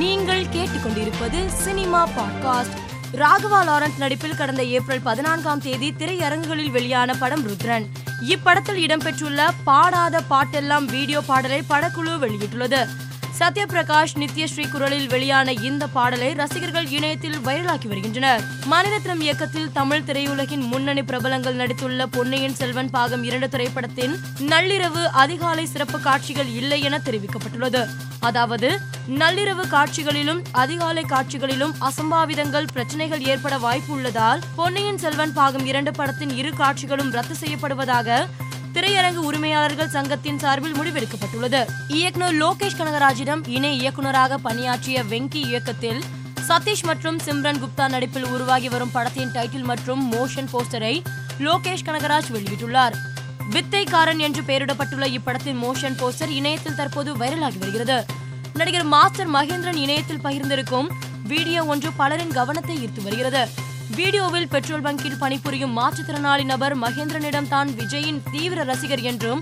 நீங்கள் கேட்டுக்கொண்டிருப்பது cinema podcast. Raghava Lawrence நடிப்பில் கடந்த ஏப்ரல் பதினான்காம் தேதி திரையரங்குகளில் வெளியான படம் ருத்ரன். இப்படத்தில் இடம்பெற்றுள்ள பாடாத பாட்டெல்லாம் வீடியோ பாடலை படக்குழு வெளியிட்டுள்ளது. சத்யபிரகாஷ் நித்யஸ்ரீ குரலில் வெளியான இந்த பாடலை ரசிகர்கள் இணையத்தில் வைரலாக்கி வருகின்றனர். மணிரத்னம் இயக்கத்தில் தமிழ் திரையுலகின் முன்னணி பிரபலங்கள் நடித்துள்ள பொன்னியின் செல்வன் பாகம் இரண்டு திரைப்படத்தின் நள்ளிரவு அதிகாலை சிறப்பு காட்சிகள் இல்லை என தெரிவிக்கப்பட்டுள்ளது. அதாவது நள்ளிரவு காட்சிகளிலும் அதிகாலை காட்சிகளிலும் அசம்பாவிதங்கள் பிரச்சனைகள் ஏற்பட வாய்ப்பு உள்ளதால் பொன்னியின் செல்வன் பாகம் இரண்டு படத்தின் இரு காட்சிகளும் ரத்து செய்யப்படுவதாக திரையரங்கு உரிமையாளர்கள் சங்கத்தின் சார்பில் முடிவெடுக்கப்பட்டுள்ளது. இயக்குனர் லோகேஷ் கனகராஜிடம் இணை இயக்குனராக பணியாற்றிய வெங்கி இயக்கத்தில் சதீஷ் மற்றும் சிம்ரன் குப்தா நடிப்பில் உருவாகி வரும் படத்தின் டைட்டில் மற்றும் மோஷன் போஸ்டரை லோகேஷ் கனகராஜ் வெளியிட்டுள்ளார். வித்தைக்காரன் என்று பெயரிடப்பட்டுள்ள இப்படத்தின் மோஷன் போஸ்டர் இணையத்தில் தற்போது வைரலாகி வருகிறது. நடிகர் மாஸ்டர் மகேந்திரன் இணையத்தில் பகிர்ந்திருக்கும் வீடியோ ஒன்று பலரின் கவனத்தை ஈர்த்து வருகிறது. வீடியோவில் பெட்ரோல் பங்கில் பணிபுரியும் மாற்றுத்திறனாளி நபர் மகேந்திரனிடம் தான் விஜயின் தீவிர ரசிகர் என்றும்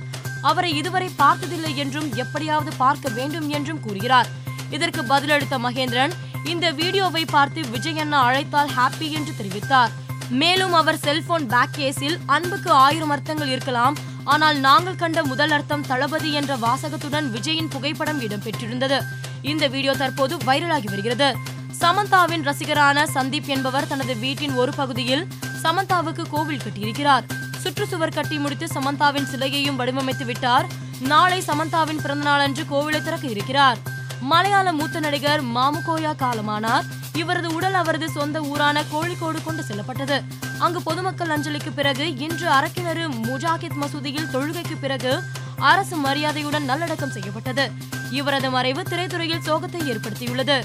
அவரை இதுவரை பார்த்ததில்லை என்றும் எப்படியாவது பார்க்க வேண்டும் என்றும் கூறுகிறார். இதற்கு பதிலளித்த மகேந்திரன் இந்த வீடியோவை பார்த்து விஜய் அண்ணா அழைத்தால் ஹாப்பி என்று தெரிவித்தார். மேலும் அவர் செல்போன் பேக் கேஸில் அன்புக்கு ஆயிரம் அர்த்தங்கள் இருக்கலாம் ஆனால் நாங்கள் கண்ட முதல் அர்த்தம் தளபதி என்ற வாசகத்துடன் விஜயின் புகைப்படம் இடம்பெற்றிருந்தது. இந்த வீடியோ தற்போது வைரலாகி வருகிறது. சமந்தாவின் ரசிகரான சந்தீப் என்பவர் தனது வீட்டின் ஒரு பகுதியில் சமந்தாவுக்கு கோவில் கட்டியிருக்கிறார். சுற்றுச்சுவர் கட்டி முடித்து சமந்தாவின் சிலையையும் வடிவமைத்து விட்டார். நாளை சமந்தாவின் பிறந்தநாளன்று கோவிலை திறக்க இருக்கிறார். மலையாள மூத்த நடிகர் மாமுகோயா காலமானார். இவரது உடல் அவரது சொந்த ஊரான கோழிக்கோடு கொண்டு செல்லப்பட்டது. அங்கு பொதுமக்கள் அஞ்சலிக்கு பிறகு இன்று அரக்கிணறு முஜாகித் மசூதியில் தொழுகைக்கு பிறகு அரசு மரியாதையுடன் நல்லடக்கம் செய்யப்பட்டது. இவரது மறைவு திரைத்துறையில் சோகத்தை ஏற்படுத்தியுள்ளது.